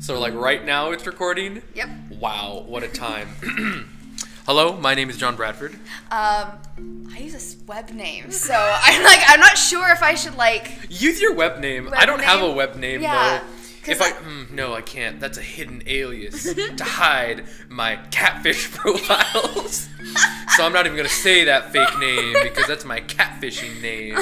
So like right now it's recording. Yep. Wow, what a time. Hello, my name is John Bradford. Um, I use a web name, so I'm like, I'm not sure if I should like. Use your web name. Web I don't have a web name Yeah, though. If I, I- mm, no, I can't. That's a hidden alias to hide my catfish profiles. so I'm not even gonna say that fake name because that's my catfishing name.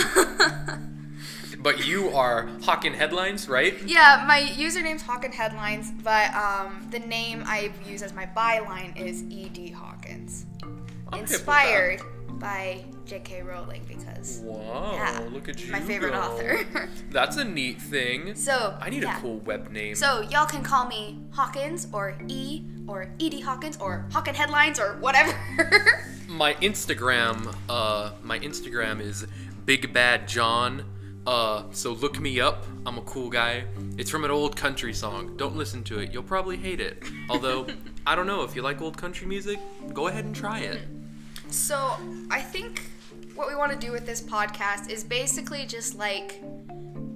But you are Hawking Headlines, right? Yeah, my username's Hawkins Headlines, but um, the name I use as my byline is E.D. Hawkins, I'm hip with that. inspired by J.K. Rowling because Wow, yeah, look at you. my favorite go. author. That's a neat thing. so I need yeah. a cool web name. So y'all can call me Hawkins or E or E.D. Hawkins or Hawkin Headlines or whatever. my Instagram, uh, my Instagram is Big Bad John. Uh, so look me up. I'm a cool guy. It's from an old country song. Don't listen to it. You'll probably hate it. Although, I don't know if you like old country music. Go ahead and try it. So I think what we want to do with this podcast is basically just like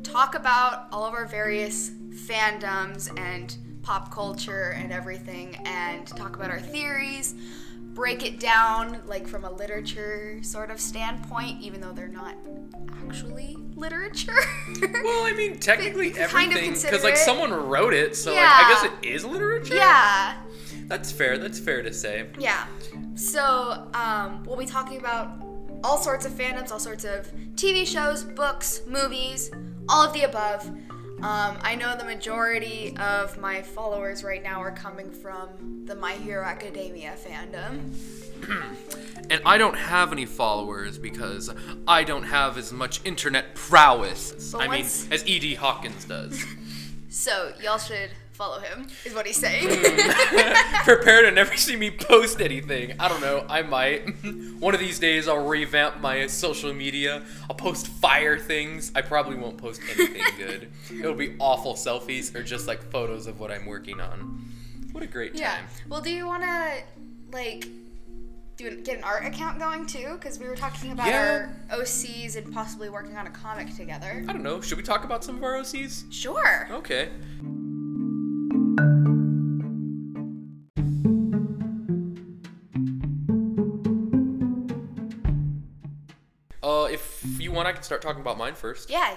talk about all of our various fandoms and pop culture and everything and talk about our theories break it down like from a literature sort of standpoint even though they're not actually literature Well, I mean, technically Kind everything, because like it. someone wrote it, so like I guess it is literature. yeah That's fair. That's fair to say. Yeah. So, um, we'll be talking about all sorts of fandoms, all sorts of TV shows, books, movies, all of the above. Um, I know the majority of my followers right now are coming from the My Hero Academia fandom. And I don't have any followers because I don't have as much internet prowess. But I mean, as E.D. Hawkins does. So, y'all should follow him, is what he's saying. Hmm. Prepare to never see me post anything. I don't know. I might. One of these days, I'll revamp my social media. I'll post fire things. I probably won't post anything good. It'll be awful selfies or just like photos of what I'm working on. What a great time. yeah. Well, do you want to, like, do get an art account going too? Because we were talking about Yeah. our OCs and possibly working on a comic together. I don't know. Should we talk about some of our OCs? Sure. Okay. Uh, if you want, I can start talking about mine first. Yeah.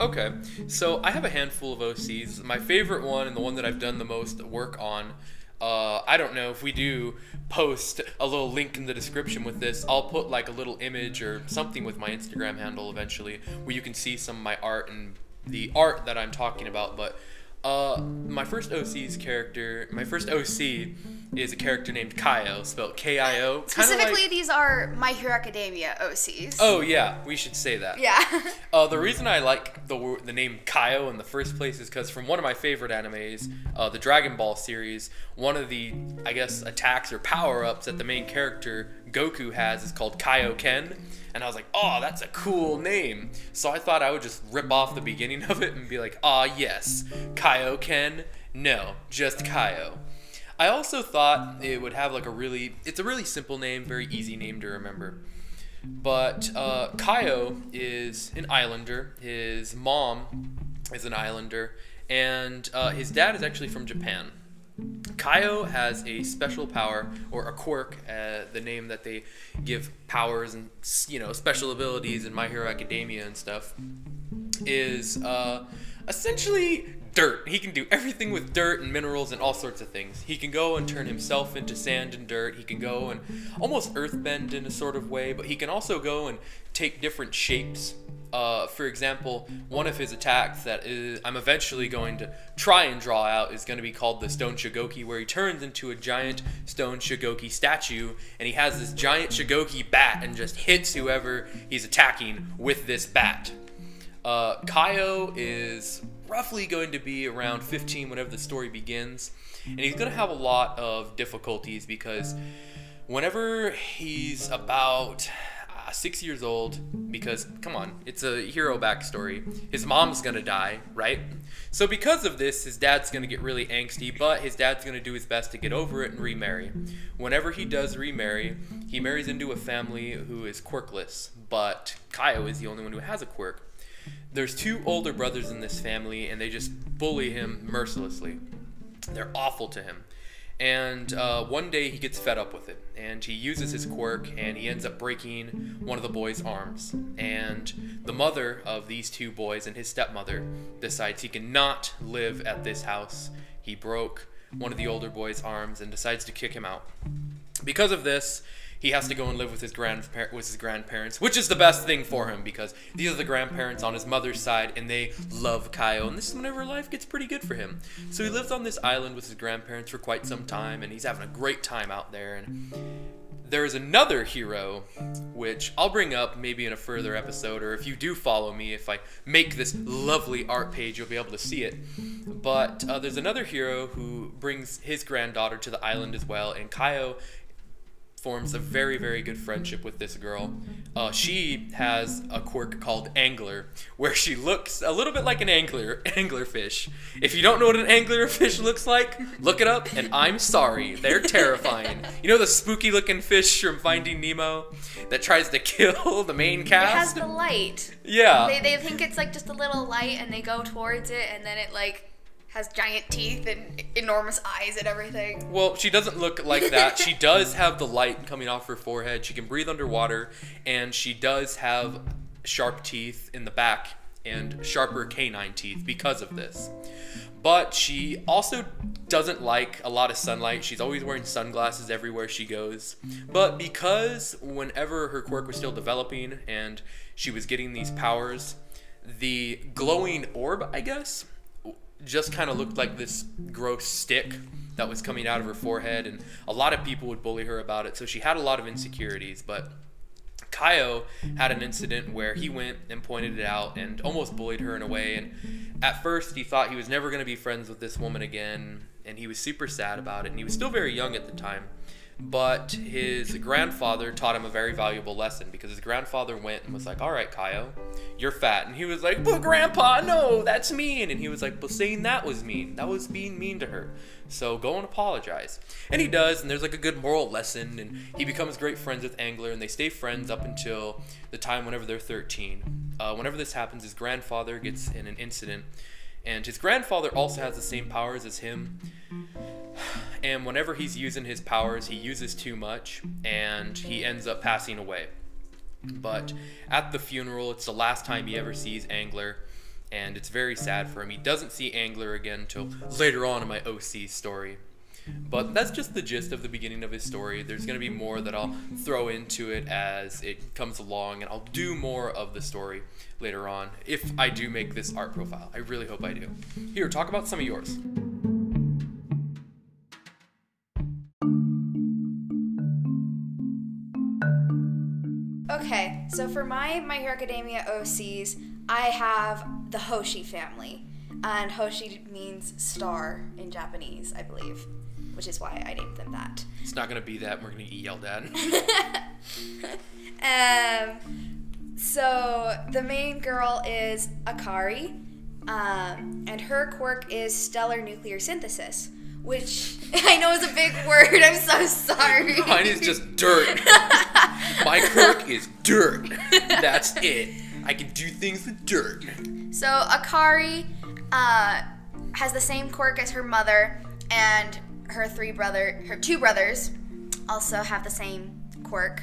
Okay, so I have a handful of OCs. My favorite one and the one that I've done the most work on. Uh, I don't know if we do post a little link in the description with this. I'll put like a little image or something with my Instagram handle eventually, where you can see some of my art and the art that I'm talking about. But uh, my first OC's character, my first OC is a character named Kaio, spelled K-I-O. Specifically, like- these are My Hero Academia OCs. oh yeah, we should say that. Yeah. Uh, the reason I like the the name Kaio in the first place is because from one of my favorite animes, uh, the Dragon Ball series, one of the I guess attacks or power ups that the main character Goku has is called Kaioken, and I was like, oh, that's a cool name. So I thought I would just rip off the beginning of it and be like, ah, yes, Kaioken. No, just Kaio. I also thought it would have like a really, it's a really simple name, very easy name to remember. But uh, Kaio is an islander. His mom is an islander, and uh, his dad is actually from Japan. Kaio has a special power or a quirk, uh, the name that they give powers and you know special abilities in My Hero Academia and stuff, is uh, essentially dirt. He can do everything with dirt and minerals and all sorts of things. He can go and turn himself into sand and dirt. He can go and almost earthbend in a sort of way, but he can also go and take different shapes. Uh, for example, one of his attacks that is, I'm eventually going to try and draw out is going to be called the Stone Shigoki, where he turns into a giant Stone Shigoki statue, and he has this giant Shigoki bat and just hits whoever he's attacking with this bat. Uh, Kaio is roughly going to be around 15 whenever the story begins, and he's going to have a lot of difficulties because whenever he's about six years old, because come on, it's a hero backstory, his mom's to die, right? So, because of this, his dad's to get really angsty, but his dad's to do his best to get over it and remarry. Whenever he does remarry, he marries into a family who is quirkless, but Kaio is the only one who has a quirk. There's two older brothers in this family, and they just bully him mercilessly. They're awful to him. And uh, one day he gets fed up with it, and he uses his quirk, and he ends up breaking one of the boys' arms. And the mother of these two boys and his stepmother decides he cannot live at this house. He broke one of the older boys' arms and decides to kick him out. Because of this, he has to go and live with his grandpa- with his grandparents, which is the best thing for him because these are the grandparents on his mother's side, and they love Kaio. And this is whenever life gets pretty good for him. So he lives on this island with his grandparents for quite some time, and he's having a great time out there. And there is another hero, which I'll bring up maybe in a further episode, or if you do follow me, if I make this lovely art page, you'll be able to see it. But uh, there's another hero who brings his granddaughter to the island as well, and Kaio forms a very very good friendship with this girl. Uh, she has a quirk called angler, where she looks a little bit like an angler anglerfish. If you don't know what an anglerfish looks like, look it up. And I'm sorry, they're terrifying. You know the spooky looking fish from Finding Nemo that tries to kill the main cast. It has the light. Yeah. They, they think it's like just a little light, and they go towards it, and then it like has giant teeth and enormous eyes and everything. Well, she doesn't look like that. she does have the light coming off her forehead. She can breathe underwater, and she does have sharp teeth in the back and sharper canine teeth because of this. But she also doesn't like a lot of sunlight. She's always wearing sunglasses everywhere she goes. But because whenever her quirk was still developing and she was getting these powers, the glowing orb, I guess, just kind of looked like this gross stick that was coming out of her forehead, and a lot of people would bully her about it. So she had a lot of insecurities, but. Kaio had an incident where he went and pointed it out and almost bullied her in a way. And at first, he thought he was never going to be friends with this woman again, and he was super sad about it. And he was still very young at the time. But his grandfather taught him a very valuable lesson because his grandfather went and was like, All right, Kaio, you're fat. And he was like, But grandpa, no, that's mean. And he was like, But saying that was mean. That was being mean to her. So go and apologize. And he does, and there's like a good moral lesson. And he becomes great friends with Angler, and they stay friends up until the time whenever they're 13. Uh, whenever this happens, his grandfather gets in an incident. And his grandfather also has the same powers as him and whenever he's using his powers, he uses too much and he ends up passing away. But at the funeral, it's the last time he ever sees Angler, and it's very sad for him. He doesn't see Angler again until later on in my OC story. But that's just the gist of the beginning of his story. There's going to be more that I'll throw into it as it comes along, and I'll do more of the story later on if I do make this art profile. I really hope I do. Here, talk about some of yours. Okay, so for my My Hero Academia OCs, I have the Hoshi family. And Hoshi means star in Japanese, I believe, which is why I named them that. It's not going to be that. We're going to get yelled at. um, so the main girl is Akari, um, and her quirk is stellar nuclear synthesis, which I know is a big word. I'm so sorry. Mine is just dirt. My quirk is dirt. That's it. I can do things with dirt. So Akari uh, has the same quirk as her mother, and her three brother, her two brothers, also have the same quirk.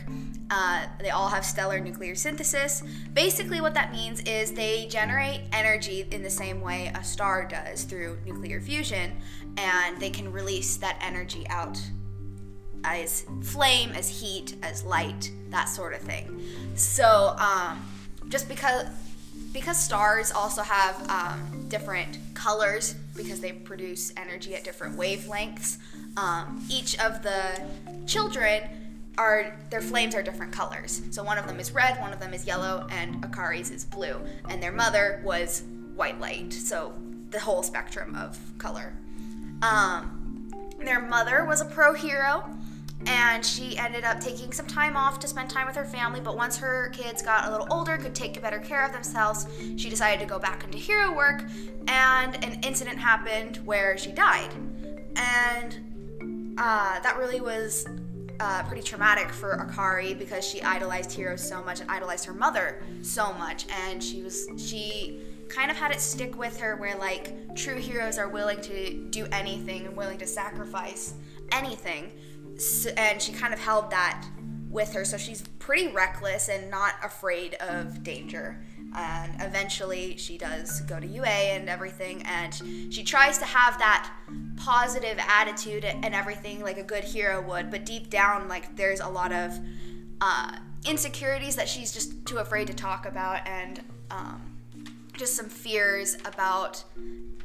Uh, they all have stellar nuclear synthesis. Basically, what that means is they generate energy in the same way a star does through nuclear fusion, and they can release that energy out as flame, as heat, as light, that sort of thing. So, um, just because because stars also have um, different colors because they produce energy at different wavelengths. Um, each of the children are their flames are different colors. So one of them is red, one of them is yellow, and Akari's is blue. And their mother was white light, so the whole spectrum of color. Um, their mother was a pro hero and she ended up taking some time off to spend time with her family but once her kids got a little older could take better care of themselves she decided to go back into hero work and an incident happened where she died. And uh, that really was uh, pretty traumatic for Akari because she idolized heroes so much and idolized her mother so much, and she was she kind of had it stick with her where like true heroes are willing to do anything and willing to sacrifice anything, so, and she kind of held that with her, so she's pretty reckless and not afraid of danger. And eventually she does go to UA and everything and she tries to have that positive attitude and everything like a good hero would but deep down like there's a lot of uh, insecurities that she's just too afraid to talk about and um, just some fears about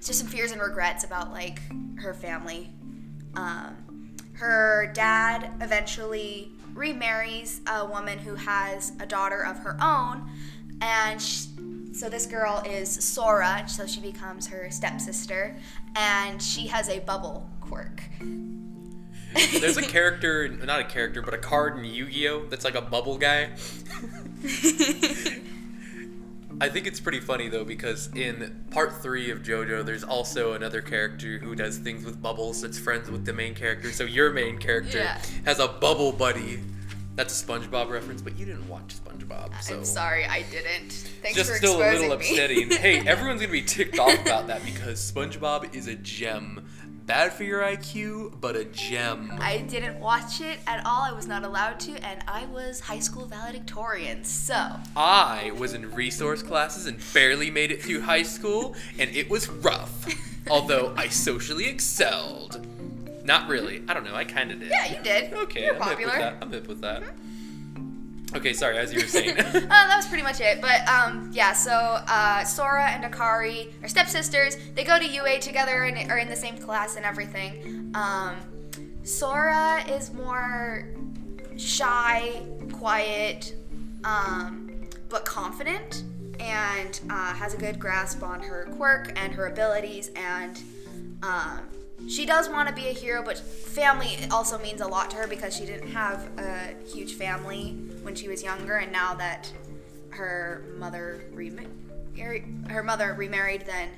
just some fears and regrets about like her family. Um, her dad eventually remarries a woman who has a daughter of her own and she, so this girl is Sora, so she becomes her stepsister, and she has a bubble quirk. There's a character, not a character, but a card in Yu-Gi-Oh that's like a bubble guy. I think it's pretty funny though because in part three of JoJo, there's also another character who does things with bubbles that's friends with the main character. So your main character Yeah. has a bubble buddy. That's a SpongeBob reference, but you didn't watch SpongeBob, so I'm sorry, I didn't. Thanks just for still a exposing little me. upsetting. hey, everyone's gonna be ticked off about that because SpongeBob is a gem. Bad for your IQ, but a gem. I didn't watch it at all. I was not allowed to, and I was high school valedictorian. So I was in resource classes and barely made it through high school, and it was rough. Although I socially excelled. Not really. I don't know. I kind of did. yeah, you did. Okay, You're I'm popular. hip with that. I'm hip with that. Mm-hmm. Okay, sorry. As you were saying. uh, that was pretty much it. But um, yeah, so uh, Sora and Akari are stepsisters. They go to UA together and are in the same class and everything. Um, Sora is more shy, quiet, um, but confident, and uh, has a good grasp on her quirk and her abilities. And um, she does want to be a hero, but family also means a lot to her because she didn't have a huge family when she was younger, and now that her mother remarried, her mother remarried, then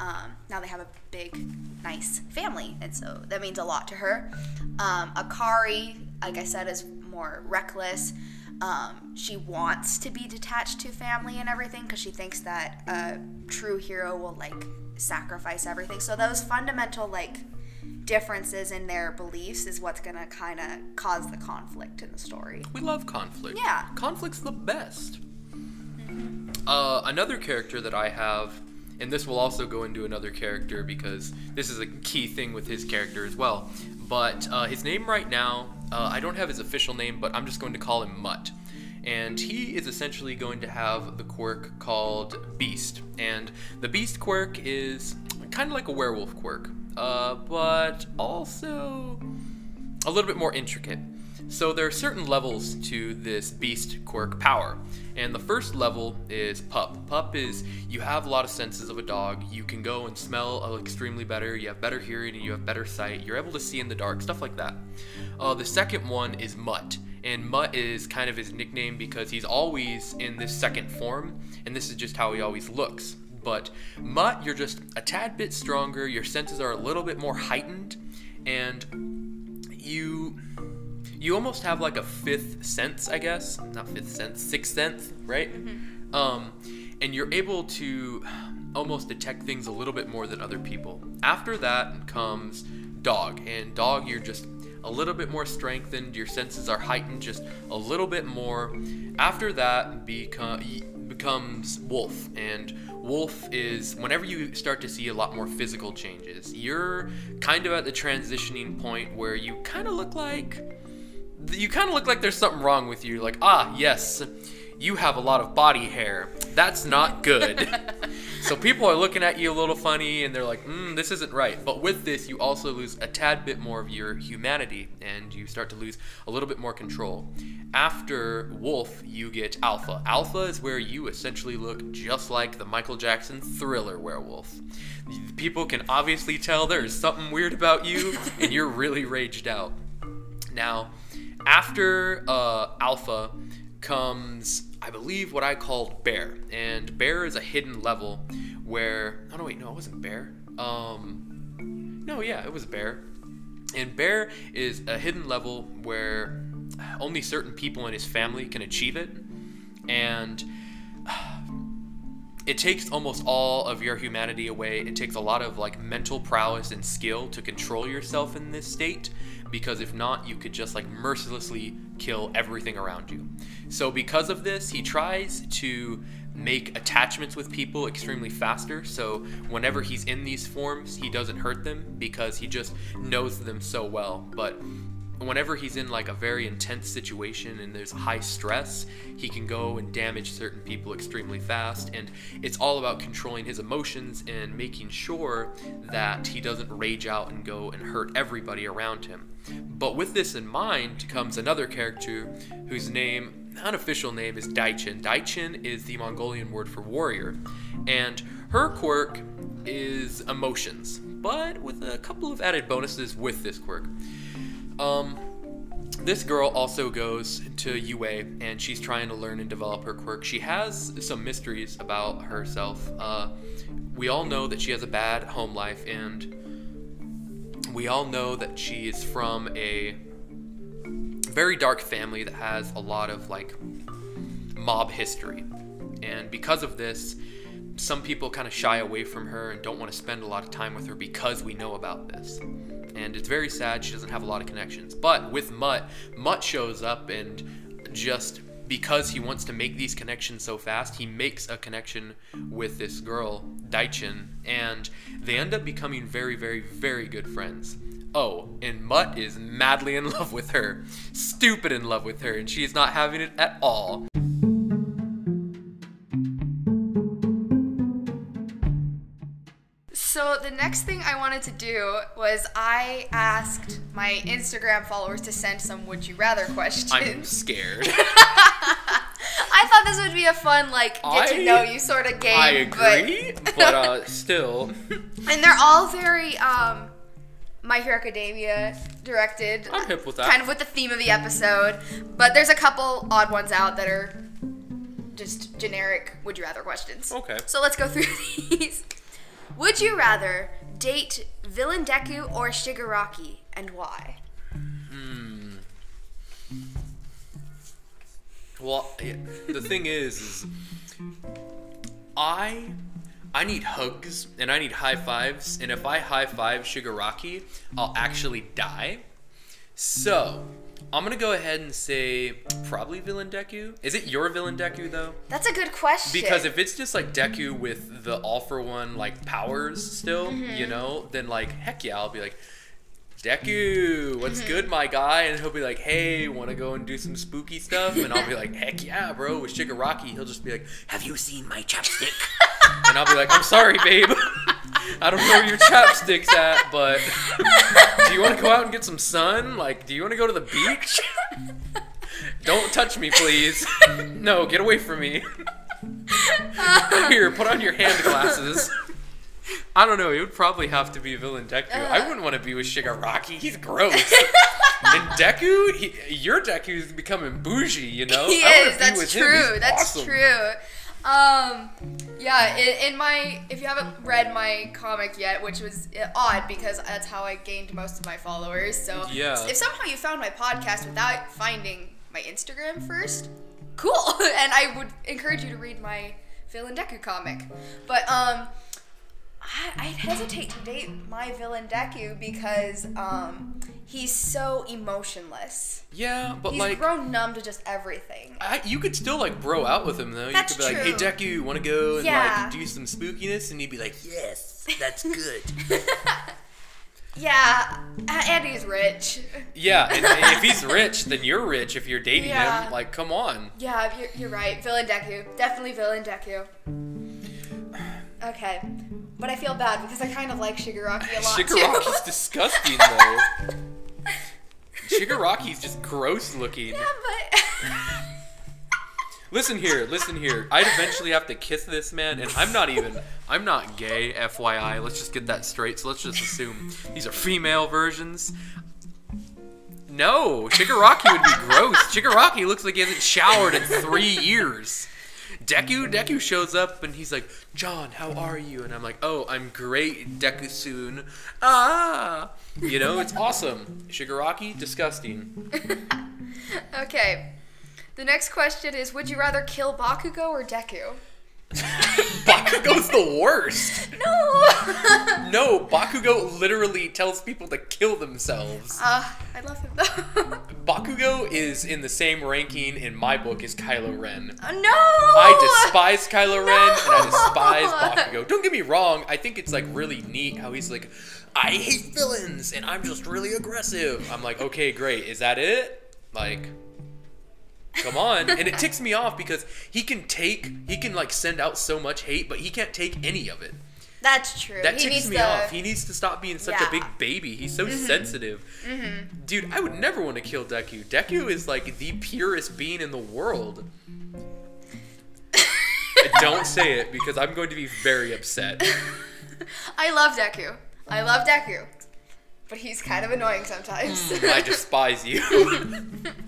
um, now they have a big, nice family, and so that means a lot to her. Um, Akari, like I said, is more reckless. Um, she wants to be detached to family and everything because she thinks that a true hero will like sacrifice everything. So those fundamental like differences in their beliefs is what's gonna kind of cause the conflict in the story. we love conflict. Yeah. Conflict's the best. Uh, another character that I have, and this will also go into another character because this is a key thing with his character as well. But uh, his name right now, uh, I don't have his official name, but I'm just going to call him Mutt. And he is essentially going to have the quirk called Beast. And the Beast quirk is kind of like a werewolf quirk, uh, but also a little bit more intricate. So there are certain levels to this beast quirk power. And the first level is pup. Pup is you have a lot of senses of a dog. You can go and smell extremely better. You have better hearing and you have better sight. You're able to see in the dark, stuff like that. Uh, the second one is Mutt. And Mutt is kind of his nickname because he's always in this second form, and this is just how he always looks. But Mutt, you're just a tad bit stronger, your senses are a little bit more heightened, and you you almost have like a fifth sense, I guess. Not fifth sense, sixth sense, right? Um, and you're able to almost detect things a little bit more than other people. After that comes dog, and dog, you're just a little bit more strengthened. Your senses are heightened just a little bit more. After that become becomes wolf, and wolf is whenever you start to see a lot more physical changes. You're kind of at the transitioning point where you kind of look like you kind of look like there's something wrong with you. Like, ah, yes, you have a lot of body hair. That's not good. so people are looking at you a little funny and they're like, mm, this isn't right. But with this, you also lose a tad bit more of your humanity and you start to lose a little bit more control. After Wolf, you get Alpha. Alpha is where you essentially look just like the Michael Jackson thriller werewolf. People can obviously tell there is something weird about you and you're really raged out. Now, after uh, Alpha comes, I believe, what I called Bear, and Bear is a hidden level where. Oh no, wait, no, it wasn't Bear. Um, no, yeah, it was Bear. And Bear is a hidden level where only certain people in his family can achieve it. And it takes almost all of your humanity away. It takes a lot of like mental prowess and skill to control yourself in this state because if not, you could just like mercilessly kill everything around you. So because of this, he tries to make attachments with people extremely faster. So whenever he's in these forms, he doesn't hurt them because he just knows them so well. But whenever he's in like a very intense situation and there's high stress, he can go and damage certain people extremely fast. And it's all about controlling his emotions and making sure that he doesn't rage out and go and hurt everybody around him. But with this in mind comes another character whose name, unofficial name, is Daichin. Daichin is the Mongolian word for warrior. And her quirk is emotions, but with a couple of added bonuses with this quirk. Um, this girl also goes to UA and she's trying to learn and develop her quirk. She has some mysteries about herself. Uh, we all know that she has a bad home life and we all know that she is from a very dark family that has a lot of like mob history. And because of this, some people kind of shy away from her and don't want to spend a lot of time with her because we know about this and it's very sad she doesn't have a lot of connections. But with Mutt, Mutt shows up and just because he wants to make these connections so fast, he makes a connection with this girl, Daichin, and they end up becoming very, very, very good friends. Oh, and Mutt is madly in love with her, stupid in love with her, and she is not having it at all. So the next thing I wanted to do was I asked my Instagram followers to send some would you rather questions. I'm scared. I thought this would be a fun like get I- to know you sort of game. I agree, but uh, still, and they're all very um My Hero Academia directed. I'm hip with that. Kind of with the theme of the episode. But there's a couple odd ones out that are just generic would you rather questions. Okay. So let's go through these. Would you rather date Villain Deku or Shigaraki and why? Hmm. Well, yeah, the thing is, is I I need hugs and I need high fives, and if I high five Shigaraki, I'll actually die. So I'm gonna go ahead and say probably Villain Deku. Is it your Villain Deku though? That's a good question. Because if it's just like Deku with the all for one like powers still, you mm-hmm. know, then like heck yeah, I'll be like, Deku, what's good, my guy? And he'll be like, hey, want to go and do some spooky stuff? And I'll be like, heck yeah, bro. With Shigaraki, he'll just be like, have you seen my chapstick? and I'll be like, I'm sorry, babe. I don't know where your chapstick's at, but do you want to go out and get some sun? Like, do you want to go to the beach? Don't touch me, please. No, get away from me. Here, put on your hand glasses. I don't know. It would probably have to be Villain Deku. I wouldn't want to be with Shigaraki. He's gross. and Deku, he, your Deku is becoming bougie. You know. he is. That's true. That's awesome. true. Um, yeah. In, in my, if you haven't read my comic yet, which was uh, odd because that's how I gained most of my followers. So Yeah. if somehow you found my podcast without finding my Instagram first, cool. and I would encourage you to read my Villain Deku comic. But um. I, I'd hesitate to date my villain Deku because um, he's so emotionless. Yeah, but like He's like. grown numb to just everything. I, you could still like bro out with him though. That's you could be like, "Hey true. Deku, want to go and Yeah. like do some spookiness?" And he'd be like, "Yes, that's good." Yeah, and he's rich. yeah, and, and if he's rich, then you're rich. If you're dating Yeah. him, like, come on. Yeah, you're, you're right. Villain Deku. Definitely Villain Deku. Okay. But I feel bad because I kind of like Shigaraki a lot Shigaraki's disgusting though. Shigaraki's just gross looking. yeah, but. Listen here, listen here. I'd eventually have to kiss this man, and I'm not even. I'm not gay, FYI. Let's just get that straight. So let's just assume these are female versions. No, Shigaraki would be gross. Shigaraki looks like he hasn't showered in three years. Deku, Deku shows up and he's like, John, how are you? And I'm like, oh, I'm great, Deku soon. Ah, you know, it's awesome. Shigaraki, disgusting. Okay. The next question is Would you rather kill Bakugo or Deku? Bakugo's the worst. No! No, Bakugo literally tells people to kill themselves. uh, I love him though. Bakugo is in the same ranking in my book as Kylo Ren. Uh, no! I despise Kylo Ren and I despise Bakugo. Don't get me wrong, I think it's like really neat how he's like, I hate villains and I'm just really aggressive. I'm like, okay, great. Is that it? Like, come on. And it ticks me off because he can take, he can like send out so much hate, but he can't take any of it. That's true. That he ticks me to... off. He needs to stop being such Yeah. a big baby. He's so mm-hmm. sensitive. Mm-hmm. Dude, I would never want to kill Deku. Deku is like the purest being in the world. Don't say it because I'm going to be very upset. I love Deku. I love Deku. But he's kind of annoying sometimes. Mm, I despise you.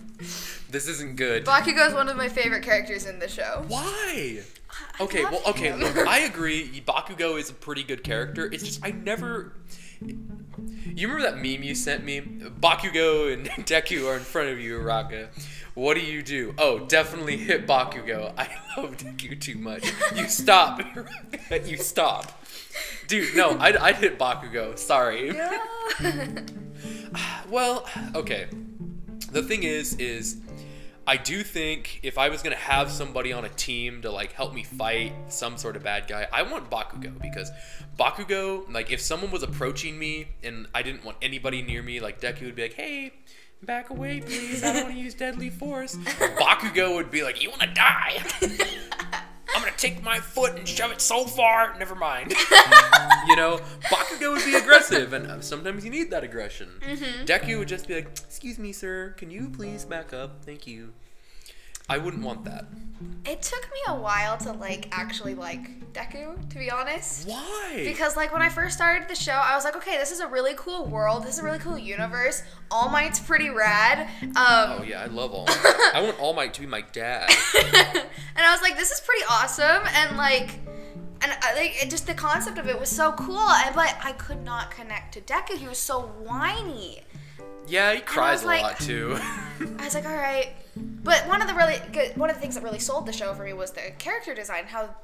this isn't good. Bakugo is one of my favorite characters in the show. Why? I Okay, well, okay, look, I agree. Bakugo is a pretty good character. It's just I never. You remember that meme you sent me? Bakugo and Deku are in front of you, Araka. What do you do? Oh, definitely hit Bakugo. I love Deku too much. You stop. you stop. Dude, no, I'd, I'd hit Bakugo. Sorry. Well, okay. The thing is, is I do think if I was gonna have somebody on a team to like help me fight some sort of bad guy, I want Bakugo because Bakugo, like if someone was approaching me and I didn't want anybody near me, like Deku would be like, "Hey, back away, please. I don't want to use deadly force." Bakugo would be like, "You want to die?" I'm gonna take my foot and shove it so far. Never mind. you know, Bakugo would be aggressive, and uh, sometimes you need that aggression. Deku would just be like, "Excuse me, sir. Can you please back up? Thank you." I wouldn't want that. It took me a while to like actually like Deku, to be honest. Why? Because like when I first started the show, I was like, okay, this is a really cool world. This is a really cool universe. All Might's pretty rad. Um, oh yeah, I love All Might. I want All Might to be my dad. and I was like, this is pretty awesome, and like, and uh, like, it just the concept of it was so cool, and but I could not connect to Deku. He was so whiny. Yeah, he cries a like- lot too. I was like, all right. But one of the really good, one of the things that really sold the show for me was the character design, how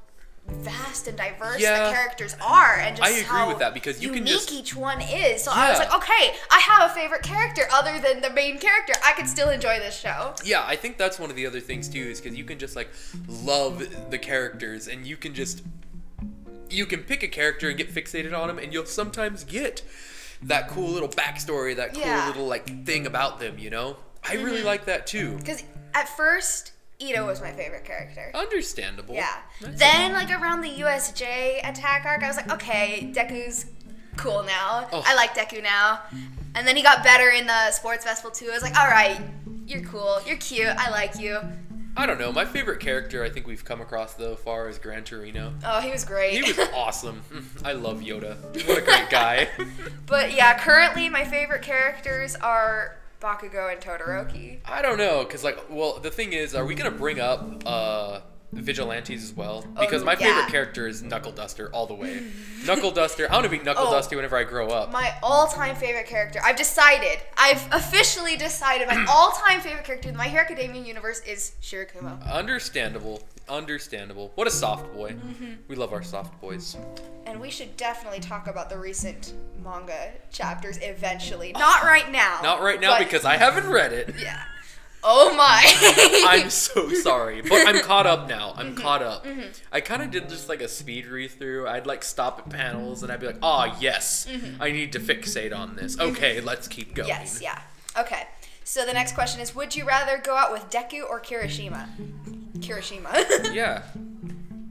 vast and diverse Yeah. the characters are, and just I agree how with that, because you can unique just- each one is. So I was like, okay, I have a favorite character other than the main character. I can still enjoy this show. Yeah, I think that's one of the other things too, is because you can just like love the characters, and you can just you can pick a character and get fixated on them, and you'll sometimes get that cool little backstory, that cool Yeah. little like thing about them. You know, I really mm-hmm. like that too. Because at first, Ito was my favorite character. Understandable. Yeah. That's- Then, like around the USJ attack arc, I was like, okay, Deku's cool now. Oh. I like Deku now. And then he got better in the sports festival too. I was like, all right, you're cool, you're cute, I like you. I don't know. My favorite character I think we've come across though far is Gran Torino. Oh, he was great. He was awesome. Mm, I love Yoda. What a great guy. but yeah, currently my favorite characters are Bakugo and Todoroki. I don't know, cause like, well, the thing is, are we gonna bring up uh vigilantes as well? Because Oh, my favorite character is Knuckle Duster all the way. Knuckle Duster. I want to be Knuckle Oh. Duster whenever I grow up. My all-time favorite character. I've decided. I've officially decided my all-time favorite character in the My Hero Academia universe is Shirakumo. Understandable. Understandable. What a soft boy. Mm-hmm. We love our soft boys. And we should definitely talk about the recent manga chapters eventually. Not right now. Not right now because I haven't read it. Yeah. Oh my. I'm so sorry, but I'm caught up now. I'm Mm-hmm. caught up. I kind of did just like a speed read through. I'd like stop at panels and I'd be like, "Ah, yes, I need to fixate on this." Okay, let's keep going. Mm-hmm. yes, yeah. Okay. So the next question is Would you rather go out with Deku or Kirishima? Kirishima. Yeah.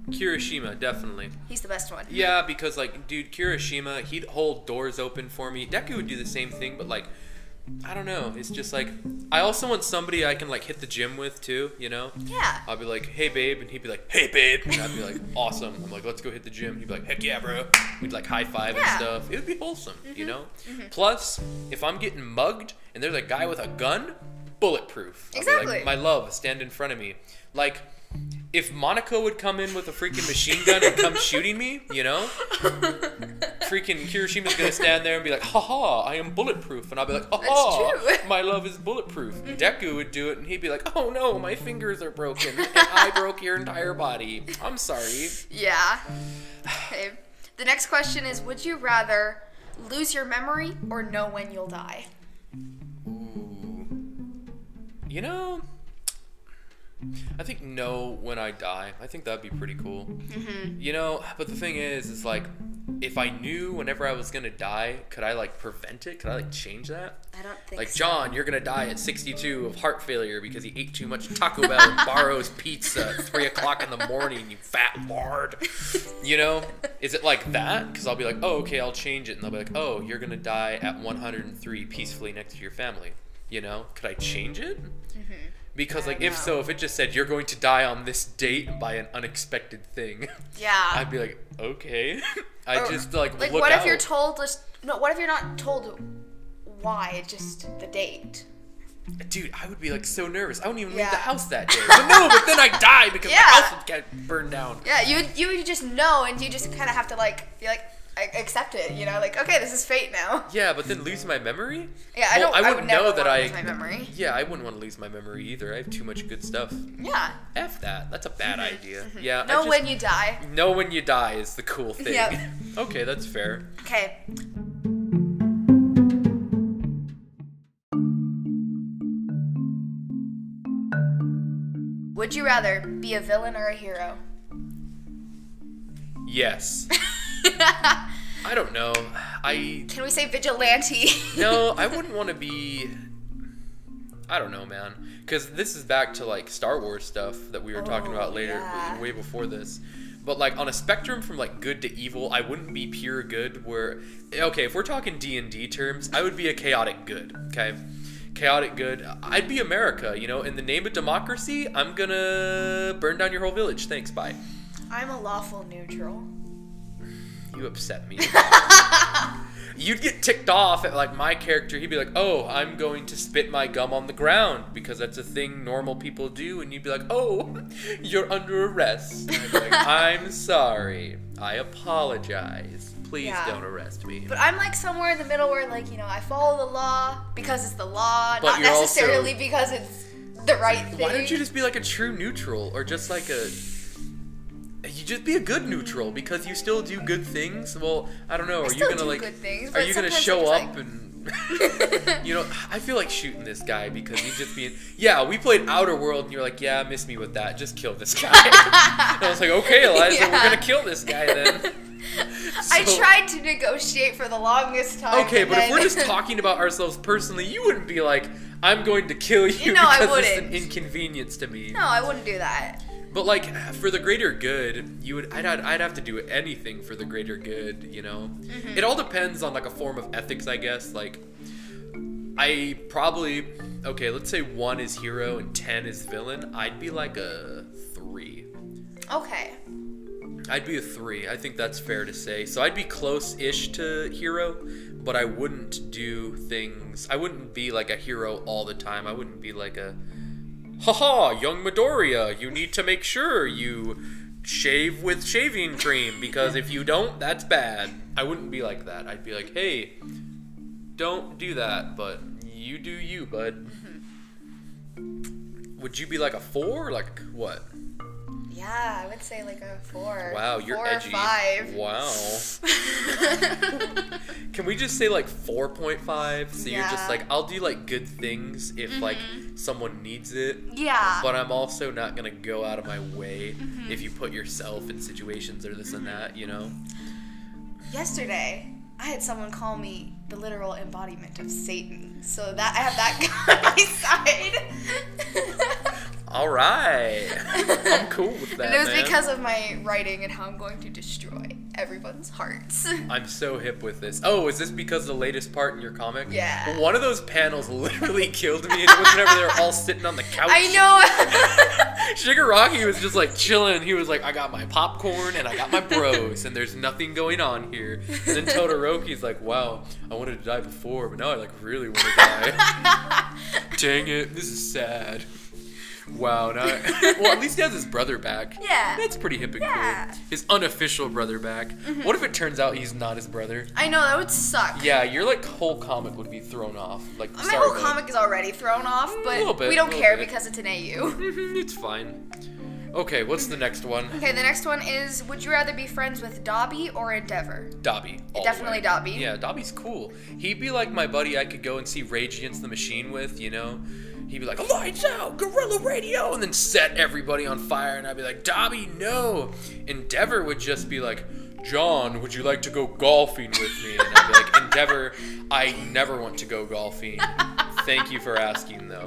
Kirishima, definitely. He's the best one. Yeah, because like, dude, Kirishima, he'd hold doors open for me. Deku would do the same thing, but like, I don't know. It's just like, I also want somebody I can like hit the gym with too. You know? Yeah. I'll be like, hey babe, and he'd be like, hey babe, and I'd be like, awesome. I'm like, let's go hit the gym. He'd be like, heck yeah, bro. We'd like high five Yeah. and stuff. It would be wholesome, you mm-hmm. know. Mm-hmm. Plus, if I'm getting mugged and there's a guy with a gun, bulletproof. I'll Exactly. like, my love, stand in front of me. Like, if Monaco would come in with a freaking machine gun and come shooting me, you know, freaking Kirishima's gonna stand there and be like, "Ha ha, I am bulletproof," and I'll be like, "Ha ha, my love is bulletproof." Mm-hmm. Deku would do it, and he'd be like, "Oh no, my fingers are broken, and I broke your entire body. I'm sorry." Yeah. Okay. The next question is Would you rather lose your memory or know when you'll die? Ooh. You know, I think no when I die. I think that'd be pretty cool. Mm-hmm. You know, but the thing is, is like, if I knew whenever I was gonna die, could I like prevent it? Could I like change that? I don't think Like so. John, you're gonna die at 62 of heart failure because he ate too much Taco Bell and Barro's pizza at three o'clock in the morning. You fat lard. You know, is it like that? Because I'll be like, oh, okay, I'll change it, and they'll be like, oh, you're gonna die at 103 peacefully next to your family. You know, could I change it? Because like, if know. so, if it just said you're going to die on this date by an unexpected thing, Yeah. I'd be like, okay. I Or, just like like look what out. if you're told just no what if you're not told why just the date Dude, I would be like so nervous. I wouldn't even leave the house that day. But no, but then I die because Yeah. the house would get burned down. yeah you you would just know and you just kind of have to like be like accept it you know like okay this is fate now Yeah, but then lose my memory? yeah i Well, don't I i, would know that I- lose my memory Yeah, I wouldn't want to lose my memory either. I have too much good stuff. yeah F that. That's a bad mm-hmm. idea. Mm-hmm. Yeah. Know just- when you die know when you die is the cool thing. Yep. okay, that's fair. okay would you rather be a villain or a hero Yes. I don't know. I can we say vigilante no, I wouldn't want to be. I don't know, man. Because this is back to like Star Wars stuff that we were talking Oh, about later, yeah. way before this. But like on a spectrum from like good to evil, I wouldn't be pure good. Where okay, if we're talking D and D terms, I would be a chaotic good. Okay, chaotic good. I'd be America. You know, in the name of democracy, I'm gonna burn down your whole village. Thanks, bye. i'm a lawful neutral You upset me. You'd get ticked off at like my character. He'd be like, "Oh, I'm going to spit my gum on the ground because that's a thing normal people do," and you'd be like, "Oh, you're under arrest." And I'd be like, "I'm sorry. I apologize. Please Yeah. don't arrest me." But I'm like somewhere in the middle where like, you know, I follow the law because it's the law, But not you're also- necessarily because it's the right thing. Why don't you just be like a true neutral or just like a you just be a good neutral because you still do good things. Well, I don't know. Are you gonna like good things, Are you gonna show up just and you know, I feel like shooting this guy because he's just being Yeah, we played Outer World and you're like, "Yeah, miss me with that. Just kill this guy." and I was like, "Okay, Eliza, we're going to kill this guy then." I tried to negotiate for the longest time. Okay, but if we're just talking about ourselves personally, you wouldn't be like, "I'm going to kill you No, I because it's an inconvenience to me." No, I wouldn't do that. But like for the greater good, you would I'd, I'd have to do anything for the greater good, you know. Mm-hmm. It all depends on like a form of ethics, I guess. Like I probably okay, let's say 1 is hero and 10 is villain. I'd be like a 3. Okay. I'd be a 3. I think that's fair to say. So I'd be close-ish to hero, but I wouldn't do things I wouldn't be like a hero all the time. I wouldn't be like a haha, young Midoriya, you need to make sure you shave with shaving cream because if you don't, that's bad. I wouldn't be like that. I'd be like, hey, don't do that, but you do you, bud. Mm-hmm. Would you be like a four? Like what? Yeah, I would say like a four. Wow, you're four edgy. Or five. Wow. Can we just say like 4.5? So you're just like, I'll do like good things if like someone needs it. yeah. But I'm also not gonna go out of my way Mm-hmm. if you put yourself in situations or this and that, you know? Yesterday, I had someone call me the literal embodiment of Satan. So that I have that guy on my side. Alright. I'm cool with that. and it was man. because of my writing and how I'm going to destroy everyone's hearts. I'm so hip with this. Oh, is this because of the latest part in your comic? Yeah. One of those panels literally killed me, and it was whenever they were all sitting on the couch. I know. Shigaraki was just like chilling. He was like, I got my popcorn and I got my bros, and there's nothing going on here. And then Todoroki's like, Wow, I wanted to die before, but now I like really want to die. Dang it, this is sad. Wow, not, well, at least he has his brother back. Yeah. That's pretty hip and Yeah. cool. His unofficial brother back. What if it turns out he's not his brother? I know that would suck. Yeah, your like whole comic would be thrown off. Like, My sorry, whole bud. comic is already thrown off, but bit, we don't care bit. because it's an AU. Mhm, it's fine. Okay, what's the next one? Okay, the next one is Would you rather be friends with Dobby or Endeavor? Dobby. Definitely. Dobby. Yeah, Dobby's cool. He'd be like my buddy I could go and see Rage Against the Machine with, you know? He'd be like, lights out, gorilla radio, and then set everybody on fire, and I'd be like, Dobby, no. Endeavor would just be like, John, would you like to go golfing with me? And I'd be like, Endeavor, I never want to go golfing. Thank you for asking, though.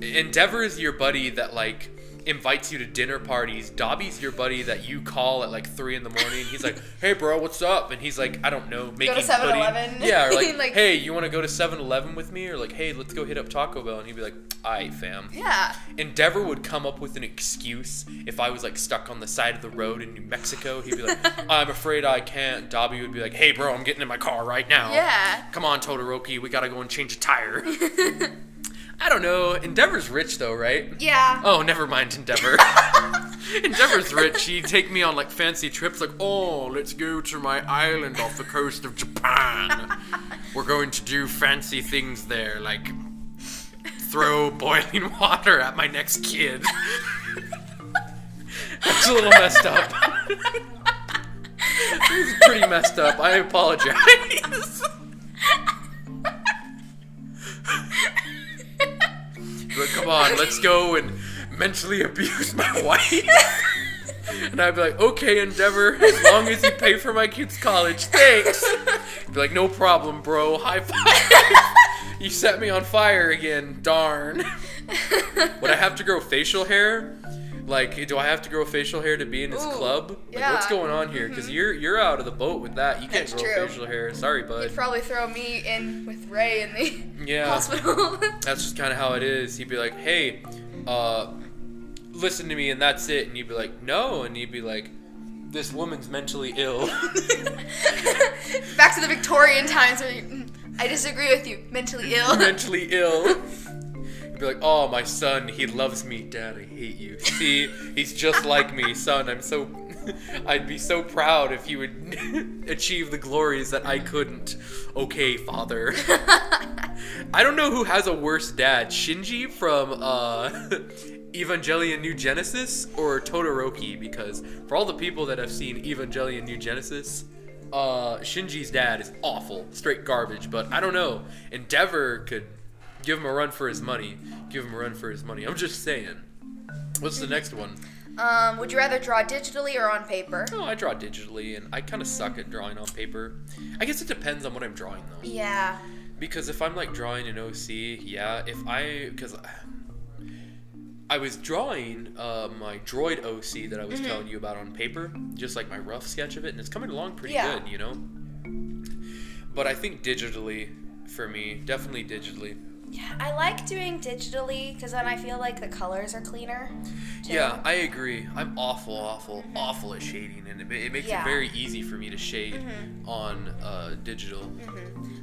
Endeavor is your buddy that like invites you to dinner parties. Dobby's your buddy that you call at like three in the morning. He's like, "Hey, bro, what's up?" And he's like, "I don't know, making pudding." 7-Eleven. Yeah, or like, Like- "Hey, you want to go to 7-Eleven with me?" Or like, "Hey, let's go hit up Taco Bell." And he'd be like, "Aight, fam." Yeah. Endeavor would come up with an excuse if I was like stuck on the side of the road in New Mexico. He'd be like, "I'm afraid I can't." Dobby would be like, "Hey, bro, I'm getting in my car right now." Yeah. Come on, Todoroki, we gotta go and change a tire. I don't know. Endeavor's rich though, right? Yeah. Oh, never mind, Endeavor. Endeavor's rich. He'd take me on like fancy trips, like, oh, let's go to my island off the coast of Japan. We're going to do fancy things there, like throw boiling water at my next kid. That's a little messed up. It's pretty messed up. I apologize. On, let's go and mentally abuse my wife. And I'd be like, okay, Endeavor, as long as you pay for my kid's college, thanks. He'd be like, no problem, bro. High five. you set me on fire again. Darn. Would I have to grow facial hair? Like, do I have to grow facial hair to be in this Ooh, club? Like, yeah. what's going on here? Because you're you're out of the boat with that. You can't That's grow true. facial hair. Sorry, bud. You'd probably throw me in with Ray in the Yeah. hospital. That's just kind of how it is. He'd be like, "Hey, uh, listen to me," and that's it. And you'd be like, "No," and you'd be like, "This woman's mentally ill." Back to the Victorian times where you, "Mm, I disagree with you. Mentally ill. mentally ill. Be like, "Oh, my son, he loves me, Dad. I hate you. See, he's just like me, son. I'm so." I'd be so proud if you would achieve the glories that I couldn't. Okay, father. I don't know who has a worse dad, Shinji from uh, Evangelion Neon Genesis or Todoroki, because for all the people that have seen Evangelion Neon Genesis, uh, Shinji's dad is awful, straight garbage. But I don't know, Endeavor could give him a run for his money. Give him a run for his money. I'm just saying. What's the next one? Um, would you rather draw digitally or on paper? Oh, I draw digitally, and I kind of suck at drawing on paper. I guess it depends on what I'm drawing, though. Yeah. Because if I'm like drawing an OC, yeah. If I, because I was drawing uh, my droid OC that I was telling you about on paper, just like my rough sketch of it, and it's coming along pretty Yeah. good, you know. But I think digitally, for me, definitely digitally. Yeah, I like doing digitally because then I feel like the colors are cleaner. too. Yeah, I agree. I'm awful, awful, awful at shading, and it, it makes Yeah. it very easy for me to shade on uh, digital.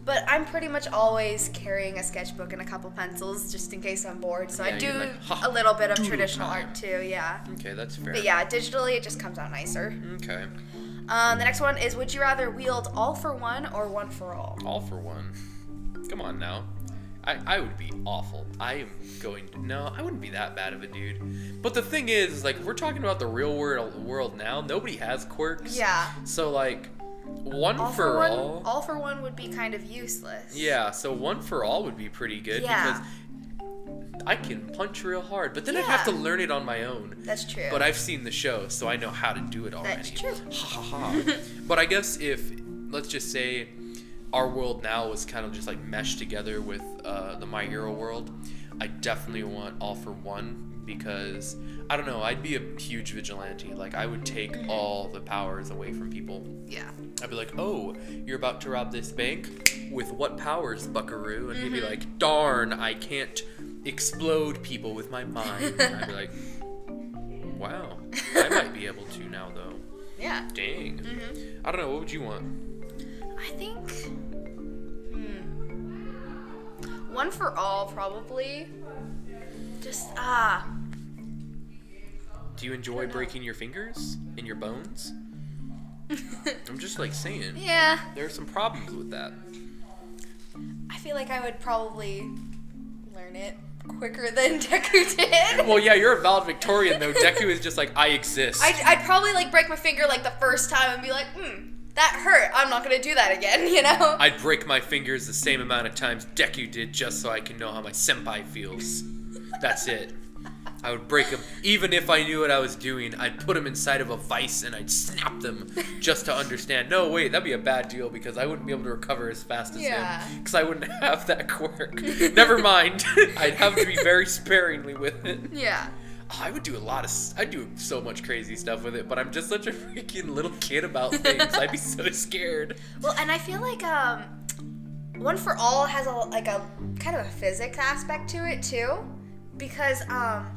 But I'm pretty much always carrying a sketchbook and a couple pencils just in case I'm bored. So Yeah, I do like, "Ha, a little bit of traditional time." art too, yeah. Okay, that's fair. But yeah, digitally it just comes out nicer. Okay. Um, the next one is Would you rather wield all for one or one for all? All for one. Come on now. I, I would be awful. I am going to no, I wouldn't be that bad of a dude. But the thing is, is like if we're talking about the real world world now, nobody has quirks. Yeah. So like one All for, for one, all. all for one would be kind of useless. Yeah, so one for all would be pretty good Yeah. because I can punch real hard, but then I'd have to learn it on my own. That's true. But I've seen the show, so I know how to do it already. That's true. Ha ha ha. but I guess if let's just say our world now was kind of just like meshed together with uh, the My Hero world, I definitely want all for one because I don't know. I'd be a huge vigilante. Like I would take Mm-hmm. all the powers away from people. yeah. I'd be like, "Oh, you're about to rob this bank with what powers, Buckaroo?" And he'd Mm-hmm. be like, "Darn, I can't explode people with my mind." And I'd be like, "Wow, I might be able to now, though." Yeah. Dang. Mm-hmm. I don't know. What would you want? I think. Hmm. One for all, probably. just ah. Do you enjoy breaking your fingers and your bones? I'm just like saying. yeah, There are some problems with that. I feel like I would probably learn it quicker than Deku did. Well, yeah, you're a valedictorian though. Deku is just like I exist. I'd, I'd probably like break my finger like the first time and be like, hmm, that hurt. I'm not gonna do that again, you know? I'd break my fingers the same amount of times Deku did just so I can know how my senpai feels. That's it. I would break them. Even if I knew what I was doing, I'd put them inside of a vice and I'd snap them just to understand. No, wait, that'd be a bad deal because I wouldn't be able to recover as fast as Yeah. him. Because I wouldn't have that quirk. Never mind. I'd have to be very sparingly with it. yeah. Oh, I would do a lot of. I'd do so much crazy stuff with it, but I'm just such a freaking little kid about things. I'd be so scared. Well, and I feel like um, One for All has a like a kind of a physics aspect to it too, because um,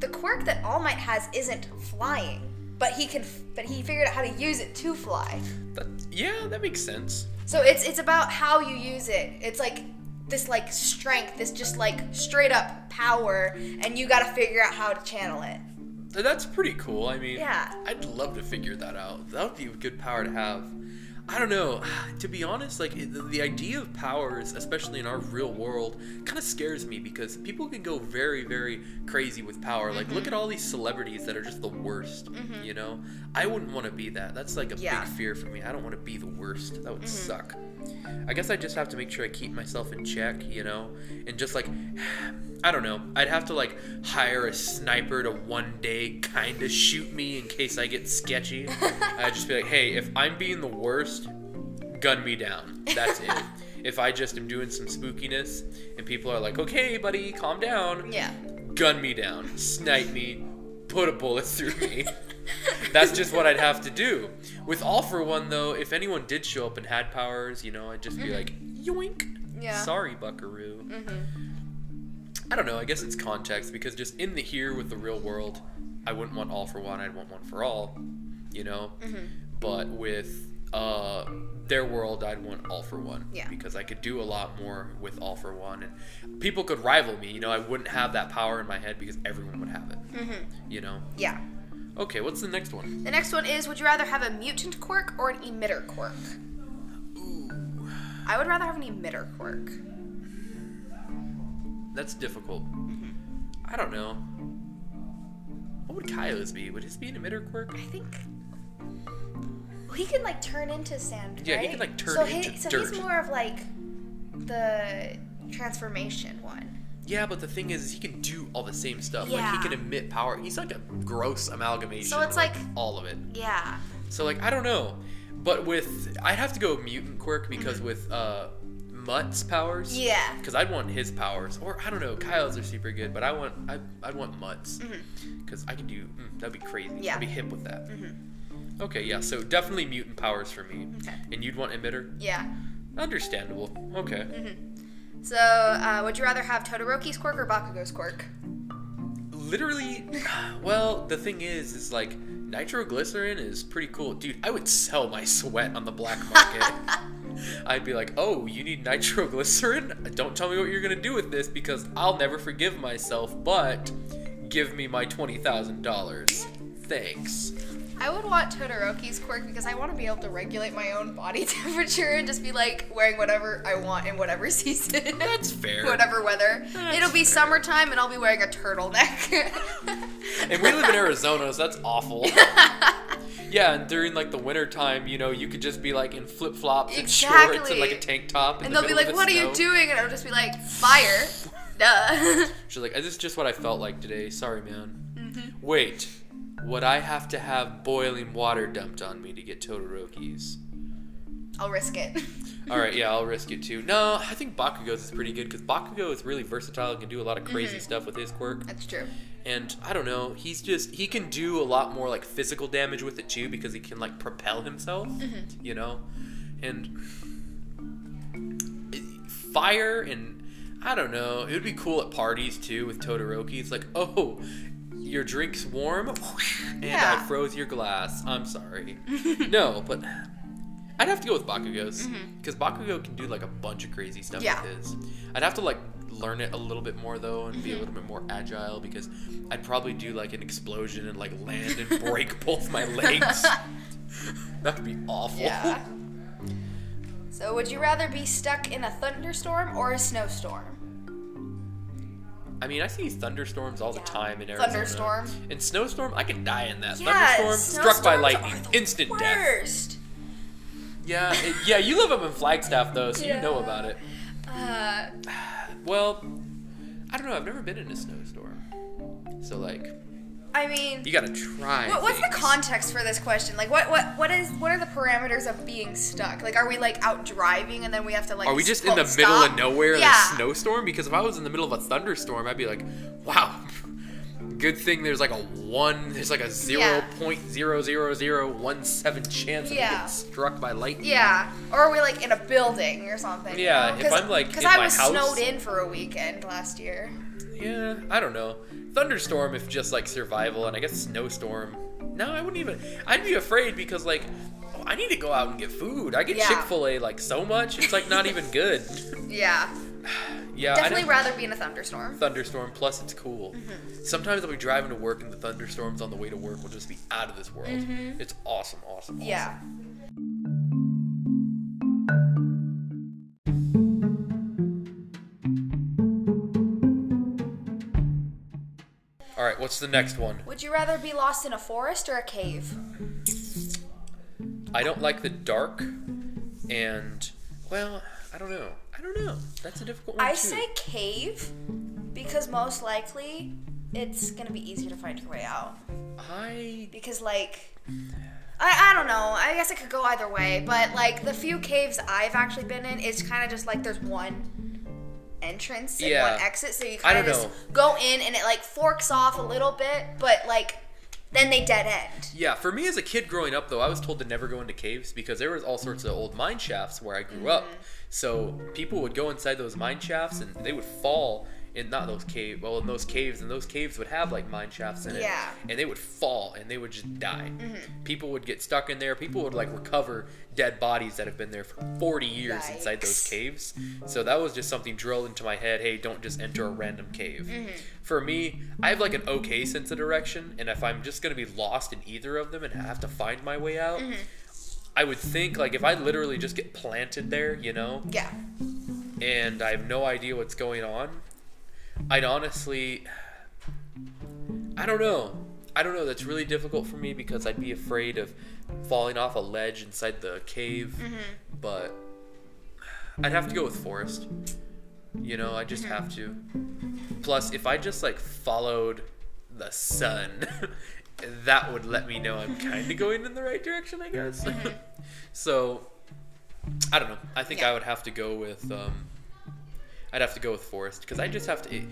the quirk that All Might has isn't flying, but he can, but he figured out how to use it to fly. That, yeah, that makes sense. So it's it's about how you use it. It's like this like strength, this just like straight up power, and you got to figure out how to channel it. That's pretty cool. I mean, Yeah. I'd love to figure that out. That would be a good power to have. I don't know. To be honest, like the, the idea of powers, especially in our real world, kind of scares me because people can go very, very crazy with power. Like, Mm-hmm. look at all these celebrities that are just the worst. You know, I wouldn't want to be that. That's like a Yeah. Mm-hmm. big fear for me. I don't want to be the worst. That would suck. I guess I just have to make sure I keep myself in check, you know, and just like. I don't know. I'd have to like hire a sniper to one day kind of shoot me in case I get sketchy. I'd just be like, hey, if I'm being the worst, gun me down. That's it. if I just am doing some spookiness and people are like, okay, buddy, calm down, Yeah. gun me down, snipe me, put a bullet through me. That's just what I'd have to do. With All for One, though, if anyone did show up and had powers, you know, I'd just be like, yoink. Yeah. Sorry, Buckaroo. Mm-hmm. I don't know. I guess it's context because just in the here with the real world, I wouldn't want all for one. I'd want one for all. You know. Mm-hmm. But with uh, their world, I'd want all for one. Yeah. Because I could do a lot more with all for one, and people could rival me. You know, I wouldn't have that power in my head because everyone would have it. Mm-hmm. You know. Yeah. Okay. What's the next one? The next one is Would you rather have a mutant quirk or an emitter quirk? Ooh. I would rather have an emitter quirk. That's difficult. Mm-hmm. I don't know. What would Kaio's be? Would his be an emitter quirk? I think. Well, he can like turn into sand. Yeah, he can, like, turn so into he, so dirt. he's more of like the transformation one. Yeah, but the thing is, he can do all the same stuff. Like Yeah. he can emit power. He's like a gross amalgamation. So it's of, like- all of it. Yeah. So like I don't know, but with I'd have to go mutant quirk because with uh, Mutt's powers. Mm-hmm. Yeah. Because I'd want his powers, or I don't know. Kyle's are super good, but I want I I want Mutt's because I could do mm, that'd be crazy. Mm-hmm. Yeah. I'd be hip with that. Okay, yeah. So definitely mutant powers for me. Okay. And you'd want emitter. Yeah. Understandable. Okay. So, uh, would you rather have Todoroki's quirk or Bakugo's quirk? literally well the thing is is like nitroglycerin is pretty cool. Dude i would sell my sweat on the black market. I'd be like oh you need nitroglycerin? Don't tell me what you're gonna do with this because i'll never forgive myself but give me my $20000 thanks I would want Todoroki's quirk because I want to be able to regulate my own body temperature and just be like wearing whatever I want in whatever season. that's fair whatever weather. That's It'll be fair. summertime and I'll be wearing a turtleneck. and we live in arizona so that's awful yeah and during like the winter time you know you could just be like in flip-flops and shorts and like a tank top and the they'll be like, "What are you doing?" And I'll just be like, "Fire." Duh. She's like, Is this is just what I felt like today. Sorry, man. Mm-hmm. Wait, would I have to have boiling water dumped on me to get Todoroki's? I'll risk it. All right, yeah, I'll risk it too. No, I think Bakugo's is pretty good because Bakugo is really versatile and can do a lot of crazy Mm-hmm. stuff with his quirk. That's true. And I don't know, he's just he can do a lot more like physical damage with it too because he can like propel himself, Mm-hmm. you know, and fire and I don't know. It would be cool at parties too with Todoroki. It's like, oh, your drink's warm, and I froze your glass. I'm sorry. no, but I'd have to go with Bakugo's because Bakugo can do like a bunch of crazy stuff Mm-hmm. Yeah. with his. I'd have to like learn it a little bit more though and Mm-hmm. be a little bit more agile because I'd probably do like an explosion and like land and break both my legs. that would be awful. Yeah. So, would you rather be stuck in a thunderstorm or a snowstorm? I mean, I see thunderstorms all the time in Arizona. Thunderstorm. And snowstorm, I could die in that. Yeah, thunderstorm, struck by lightning, are the instant death. worst. Yeah, it- yeah. You live up in Flagstaff though, so you know about it. Uh, Well, I don't know. I've never been in a snowstorm, so like, I mean, you gotta try. what, what's the context for this question? Like, what, what, what is, what are the parameters of being stuck? Like, are we like out driving and then we have to like? Are we just stop- in the middle of stop? nowhere in Yeah. a snowstorm? Because if I was in the middle of a thunderstorm, I'd be like, wow. Good thing there's like a one, there's like a zero Yeah. point zero zero zero one seven chance of Yeah. getting struck by lightning. Yeah, or are we like in a building or something? you Yeah, know? if I'm, like, because in I was house- snowed in for a weekend last year. Yeah, I don't know. Thunderstorm if just like survival, and I guess snowstorm. No, I wouldn't even. I'd be afraid because like oh, I need to go out and get food. I get Yeah. Chick Fil A like so much, it's like not even good. Yeah, Yeah, I definitely don't- rather be in a thunderstorm. thunderstorm. Plus, it's cool. Mm-hmm. Sometimes I'll be driving to work, and the thunderstorms on the way to work will just be out of this world. It's awesome, awesome. awesome. Mm-hmm. Yeah. What's the next one? Would you rather be lost in a forest or a cave? I don't like the dark, and well, I don't know. I don't know. That's a difficult one I too. say cave because most likely it's gonna be easier to find your way out. I Because like I, I don't know. I guess it could go either way, but like the few caves I've actually been in, it's kind of just like there's one entrance and Yeah. one exit, so you kind of just know. go in and it like forks off a little bit, but like then they dead end. Yeah, for me as a kid growing up, though, I was told to never go into caves because there was all sorts of old mine shafts where I grew up. Mm-hmm. So people would go inside those mine shafts and they would fall in not those cave, well, in those caves, and those caves would have like mine shafts in it. Yeah. Mm-hmm. And they would fall and they would just die. People would get stuck in there. People would like recover dead bodies that have been there for 40 years inside those caves. So that was just something drilled into my head. Hey, don't just enter a random cave. Mm-hmm. For me, I have like an okay sense of direction, and if I'm just gonna be lost in either of them and have to find my way out, Mm-hmm. I would think like if I literally just get planted there, you know, Yeah. and I have no idea what's going on, I'd honestly, I don't know. I don't know. That's really difficult for me because I'd be afraid of falling off a ledge inside the cave. Mm-hmm. But I'd have to go with forest. You know, I just mm-hmm. have to. Plus, if I just like followed the sun, that would let me know I'm kind of going in the right direction, I guess. Mm-hmm. so, I don't know. I think I would have to go with. Um, I'd have to go with forest because I just have to.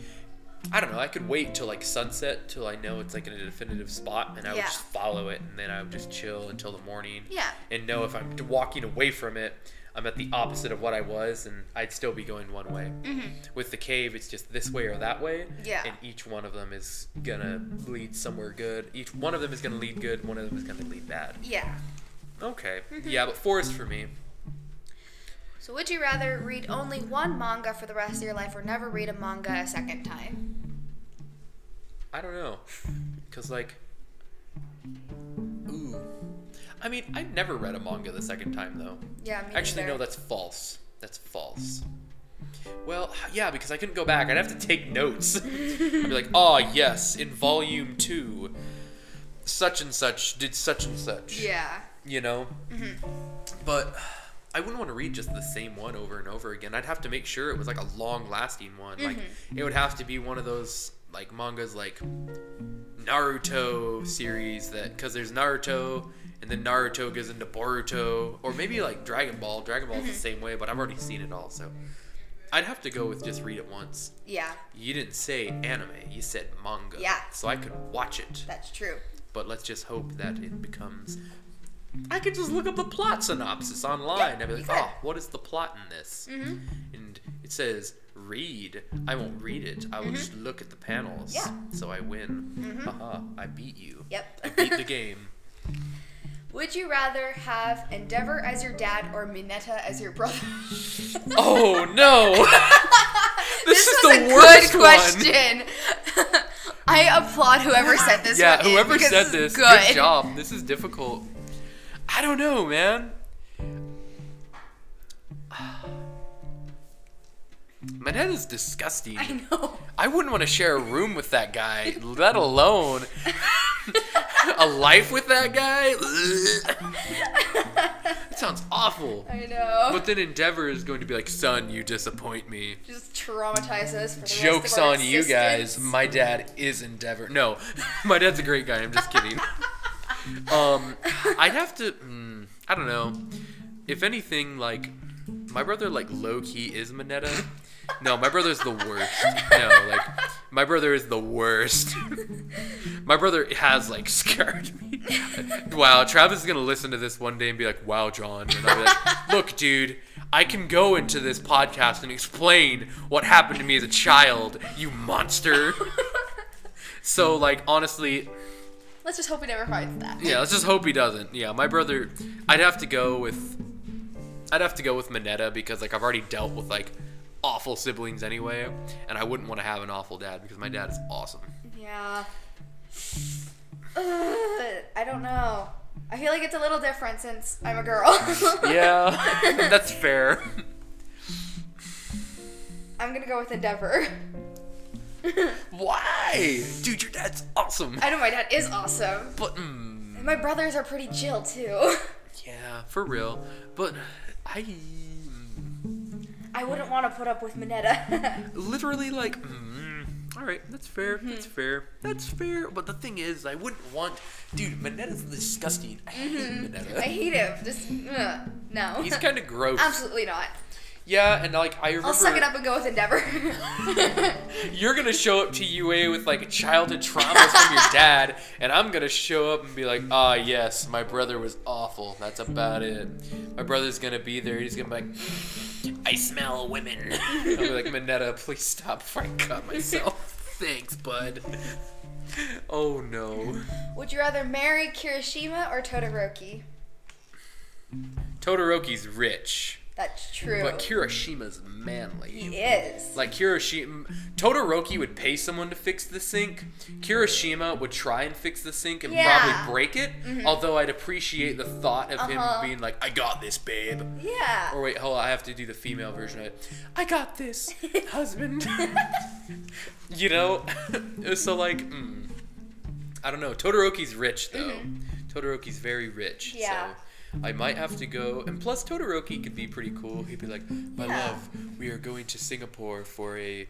I don't know. I could wait till like sunset till I know it's like in a definitive spot, and I would Yeah. just follow it, and then I would just chill until the morning. Yeah. And know if I'm d- walking away from it, I'm at the opposite of what I was, and I'd still be going one way. With the cave, it's just this way or that way. Mm-hmm. Yeah. And each one of them is gonna lead somewhere good. Each one of them is gonna lead good. One of them is gonna lead bad. Yeah. Okay. Mm-hmm. Yeah, but forest for me. So would you rather read only one manga for the rest of your life or never read a manga a second time? I don't know. Cause like, ooh. I mean, I've never read a manga the second time though. Yeah, me Actually, neither. no, that's false. That's false. Well, yeah, because I couldn't go back. I'd have to take notes. I'd be like, oh, yes, in volume two, such and such did such and such. Yeah. You know? Mm-hmm. But I wouldn't want to read just the same one over and over again. I'd have to make sure it was like a long lasting one. Like, Mm-hmm. it would have to be one of those, like, mangas like Naruto series that, because there's Naruto. And then Naruto goes into Boruto, or maybe like Dragon Ball. Dragon Ball's the Mm-hmm. same way, but I've already seen it all, so I'd have to go with just read it once. Yeah, You didn't say anime, you said manga. Yeah. So I could watch it, that's true. but let's just hope that it becomes. I could just look up the plot synopsis online. Yeah, I'd be like, oh, what is the plot in this? Mm-hmm. And it says read. I won't read it. I will just look at the panels. Mm-hmm. Yeah. So I win. Haha, I beat you. Yep. I beat the game. Would you rather have Endeavor as your dad or Mineta as your brother? Oh no! this, is the a worst question. I applaud whoever said this. Yeah, whoever said is this, good. good job. This is difficult. I don't know, man. My dad is disgusting. I know. I wouldn't want to share a room with that guy, let alone a life with that guy. that sounds awful. I know. But then Endeavor is going to be like, son, you disappoint me. Just traumatize us for the Jokes rest of our on you guys. My dad is Endeavor. No, my dad's a great guy. I'm just kidding. Um, I'd have to. Mm, I don't know. If anything, like my brother, like low key is Mineta. No, my brother's the worst. No, like my brother is the worst. my brother has like scared me. wow, Travis is gonna listen to this one day and be like, "Wow, John," and I'll be like, "Look, dude." I can go into this podcast and explain what happened to me as a child, you monster. so, like, honestly, Let's just hope he never finds that. yeah, let's just hope he doesn't. Yeah, my brother, I'd have to go with, I'd have to go with Mineta because like I've already dealt with like awful siblings anyway, and I wouldn't want to have an awful dad because my dad is awesome. Yeah. Ugh, I don't know. I feel like it's a little different since I'm a girl. Yeah, that's fair. I'm gonna go with Endeavor. Why, dude? Your dad's awesome. I know my dad is awesome. But mm, And my brothers are pretty chill too. yeah, for real. But I I wouldn't want to put up with Mineta. literally like. Mm, all right, that's fair. That's fair. That's fair. But the thing is, I wouldn't want, dude. Mineta's disgusting. I hate Mineta. I hate him. Just ugh, no. He's kind of gross. Absolutely not. Yeah, and like I remember, I'll suck it up and go with Endeavor. you're gonna show up to UA with like a childhood traumas from your dad, and I'm gonna show up and be like, ah, yes, my brother was awful. That's about it. My brother's gonna be there. He's gonna be like, I smell women. I'll be like, Mineta, please stop before I cut myself. Thanks, bud. Oh no. Would you rather marry Kirishima or Todoroki? Todoroki's rich, That's true. but Kirishima's manly. he is. Like Kirishima, Todoroki would pay someone to fix the sink. Kirishima would try and fix the sink and Yeah. probably break it. Although I'd appreciate the thought of Uh-huh. him being like, "I got this, babe." yeah. Or wait, hold on, I have to do the female version of it. I got this, husband. you know, so like, mm, I don't know. Todoroki's rich though. Todoroki's very rich. Mm-hmm. Yeah. So I might have to go. And plus, Todoroki could be pretty cool. He'd be like, "My Yeah. love, we are going to Singapore for a."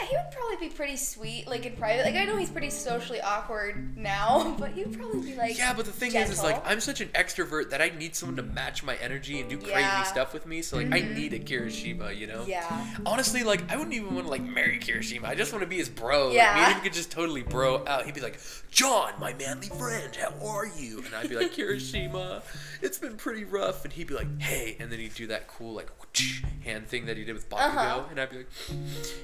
Yeah, he would probably be pretty sweet, like in private. Like I know he's pretty socially awkward now, but he'd probably be like. Yeah, but the thing is, is like. I'm such an extrovert that I need someone to match my energy and do crazy Yeah. stuff with me. So like I need a Kirishima, you know. Yeah. Honestly, like I wouldn't even want to like marry Kirishima. I just want to be his bro. Like, Yeah. me and him could just totally bro out. He'd be like, John, my manly friend, how are you? And I'd be like, Kirishima, it's been pretty rough. And he'd be like, Hey, and then he'd do that cool like hand thing that he did with Bakugo, Uh-huh. and I'd be like,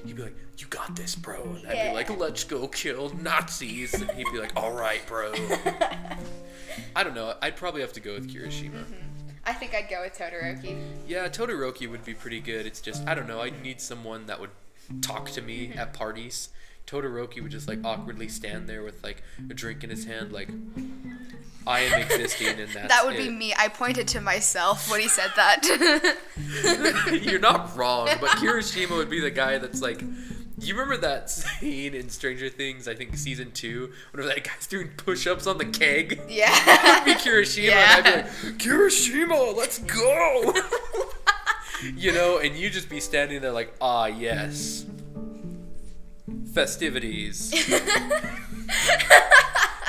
he'd be like, You got this, bro. And I'd Yeah. be like, Let's go kill Nazis. And he'd be like, All right, bro. I don't know. I'd probably have to go with Kirishima. I think I'd go with Todoroki. Yeah, Todoroki would be pretty good. It's just I don't know. I'd need someone that would talk to me Mm-hmm. at parties. Todoroki would just like awkwardly stand there with like a drink in his hand, like I am existing, and that's that would be me. I pointed to myself when he said that. You're not wrong, but Kirishima would be the guy that's like. You remember that scene in Stranger Things? I think season two, whenever that guy's doing push-ups on the keg. yeah. I'd be Kirishima, and I'd be Yeah. like, Kirishima, let's go. you know, and you just be standing there like, ah, yes, festivities.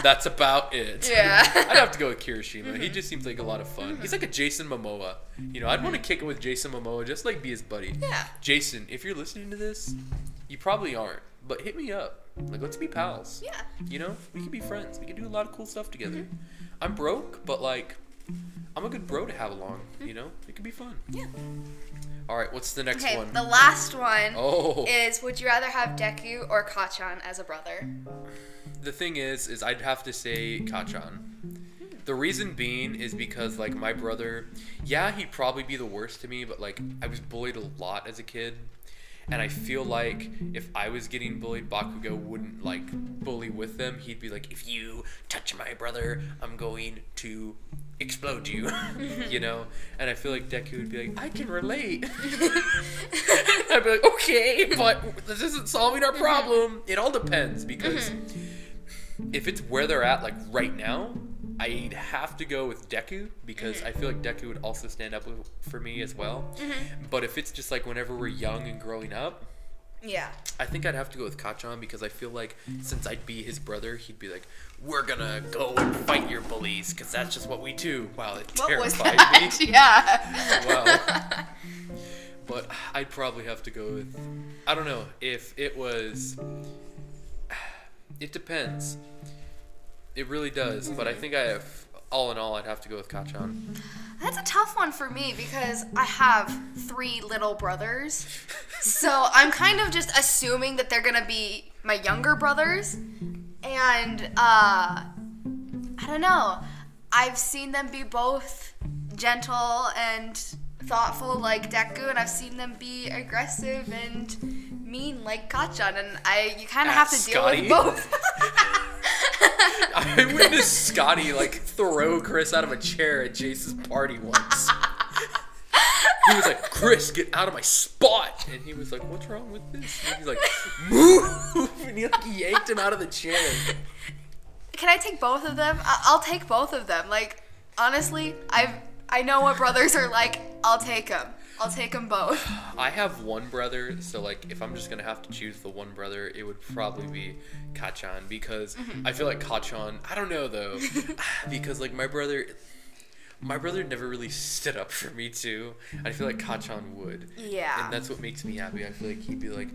That's about it. Yeah. I'd have to go with Kirishima. He just seems like a lot of fun. He's like a Jason Momoa. You know, I'd want to mm-hmm. kick it with Jason Momoa, just like be his buddy. Yeah. Jason, if you're listening to this, you probably aren't, but hit me up. Like, let's be pals. yeah. You know, we can be friends. We can do a lot of cool stuff together. Mm-hmm. I'm broke, but like, I'm a good bro to have along. Mm-hmm. You know, it can be fun. Yeah. All right, what's the next Okay, one? the last one oh, is would you rather have Deku or Kachan as a brother? the thing is, is I'd have to say Kachan. Hmm. The reason being is because like my brother, yeah, he'd probably be the worst to me, but like I was bullied a lot as a kid. And I feel like if I was getting bullied, Bakugo wouldn't like bully with them. He'd be like, if you touch my brother, I'm going to explode you. you know? And I feel like Deku would be like, I can relate. I'd be like, okay, but this isn't solving our problem. It all depends because mm-hmm. if it's where they're at, like right now, I'd have to go with Deku because mm. I feel like Deku would also stand up with, for me as well. Mm-hmm. But if it's just like whenever we're young and growing up, Yeah. I think I'd have to go with Kachan because I feel like since I'd be his brother, he'd be like, "We're gonna go and fight your bullies because that's just what we do." Wow, it What was terrified that? me. yeah. Wow. but I'd probably have to go with. I don't know if it was. It depends. It really does, but I think I have. All in all, I'd have to go with Kachan. That's a tough one for me because I have three little brothers. So I'm kind of just assuming that they're gonna be my younger brothers. And uh I don't know. I've seen them be both gentle and thoughtful like Deku and I've seen them be aggressive and mean like Kachan and I you kinda have to deal Scotty? with both. I witnessed Scotty like throw Chris out of a chair at Jace's party once. he was like, "Chris, get out of my spot!" And he was like, "What's wrong with this?" And he's like, "Move!" And he like yanked him out of the chair. Can I take both of them? I- I'll take both of them. Like honestly, I've I know what brothers are like. I'll take them. I'll take them both. I have one brother, so like if I'm just gonna have to choose the one brother, it would probably be Kachan because mm-hmm. I feel like Kachan. I don't know though, because like my brother, my brother never really stood up for me too. I feel like Kachan would. Yeah. And that's what makes me happy. I feel like he'd be like,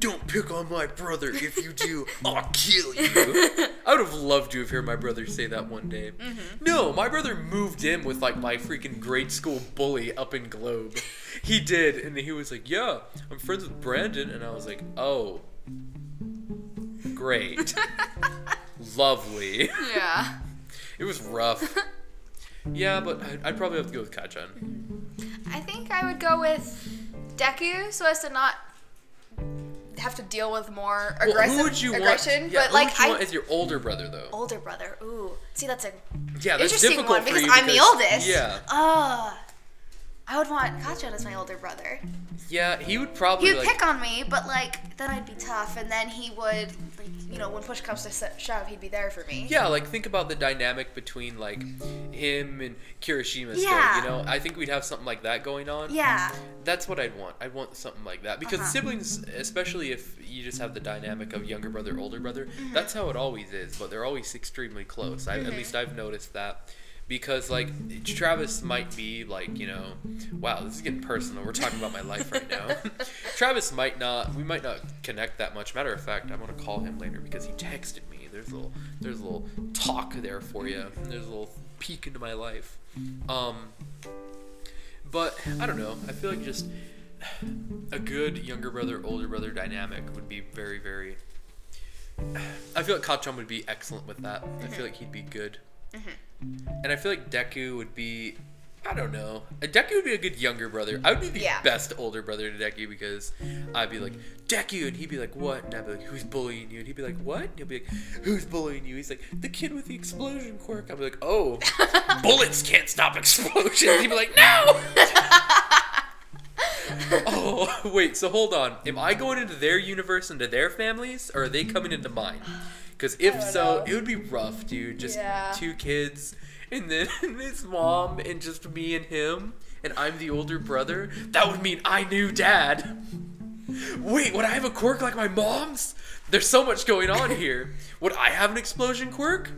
"Don't pick on my brother. If you do, I'll kill you." I would have loved to have heard my brother say that one day. Mm-hmm. No, my brother moved in with like my freaking grade school bully up in Globe. He did, and he was like, "Yeah, I'm friends with Brandon," and I was like, "Oh, great, lovely." Yeah. It was rough. Yeah, but I'd, I'd probably have to go with Kachan. I think I would go with Deku so as to not have to deal with more Well, aggressive who would you aggression. want? Yeah, but who like would you I want as your older brother though? older brother. Ooh. See that's a Yeah, that's interesting difficult one for because I'm the oldest. Yeah, Uh I would want Kachan as my older brother. yeah, he would probably He would like. pick on me, but like then I'd be tough, and then he would, you know, when push comes to shove, he'd be there for me. Yeah, like think about the dynamic between like him and Kirishima. Still, Yeah. you know, I think we'd have something like that going on. Yeah. That's what I'd want. I'd want something like that because Uh-huh. siblings, especially if you just have the dynamic of younger brother, older brother, Mm-hmm. that's how it always is. But they're always extremely close. I, At least I've noticed that. Because like Travis might be like you know, wow, this is getting personal. We're talking about my life right now. Travis might not. We might not connect that much. Matter of fact, I'm gonna call him later because he texted me. There's a little, there's a little talk there for you. There's a little peek into my life. Um, but I don't know. I feel like just a good younger brother, older brother dynamic would be very, very. I feel like Kachan would be excellent with that. I feel like he'd be good. Mm-hmm. And I feel like Deku would be. I don't know. Deku would be a good younger brother. I would be the Yeah. best older brother to Deku because I'd be like, Deku, and he'd be like, what? And I'd be like, who's bullying you? And he'd be like, what? And he'd be like, who's bullying you? He's like, the kid with the explosion quirk. I'd be like, oh, bullets can't stop explosions. He'd be like, no! oh, wait, so hold on. Am I going into their universe, into their families, or are they coming into mine? Because if so, know. it would be rough, dude. Just Yeah. two kids, and then his mom, and just me and him, and I'm the older brother. That would mean I knew dad. Wait, would I have a quirk like my mom's? There's so much going on here. Would I have an explosion quirk?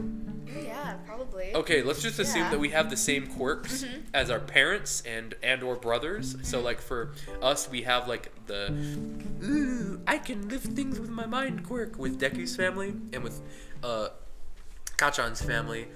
Yeah, probably. Okay, let's just assume Yeah. that we have the same quirks mm-hmm. as our parents and and or brothers. So mm-hmm. like for us, we have like the ooh, I can lift things with my mind quirk with Deku's family and with uh Kachan's family.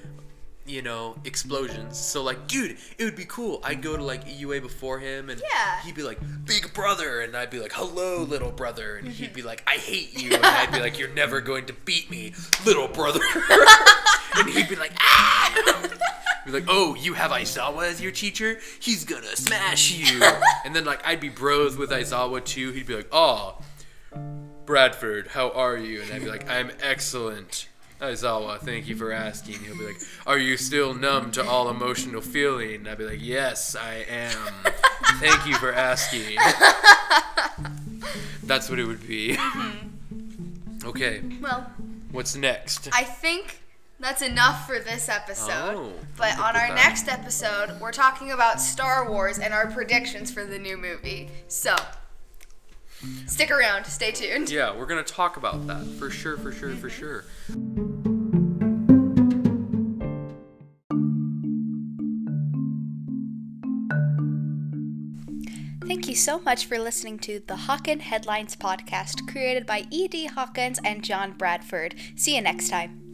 You know, explosions. So like, dude, it would be cool. I'd go to like EUA before him, and Yeah. he'd be like, "Big brother," and I'd be like, "Hello, little brother," and he'd mm-hmm. be like, "I hate you," and I'd be like, "You're never going to beat me, little brother." and he'd be like, ah! Be like, oh, you have Aizawa as your teacher? He's gonna smash you. and then like I'd be bros with Aizawa too. He'd be like, oh, Bradford, how are you? And I'd be like, I'm excellent. Aizawa, thank you for asking. He'll be like, Are you still numb to all emotional feeling? And I'd be like, Yes, I am. thank you for asking. That's what it would be. okay, Well, what's next? I think that's enough for this episode. Oh, but on our that. next episode, we're talking about Star Wars and our predictions for the new movie. So, stick around. Stay tuned. Yeah, we're gonna talk about that for sure, for sure, for mm-hmm. sure. Thank you so much for listening to the Hawken Headlines podcast created by E.D. Hawkins and John Bradford. See you next time.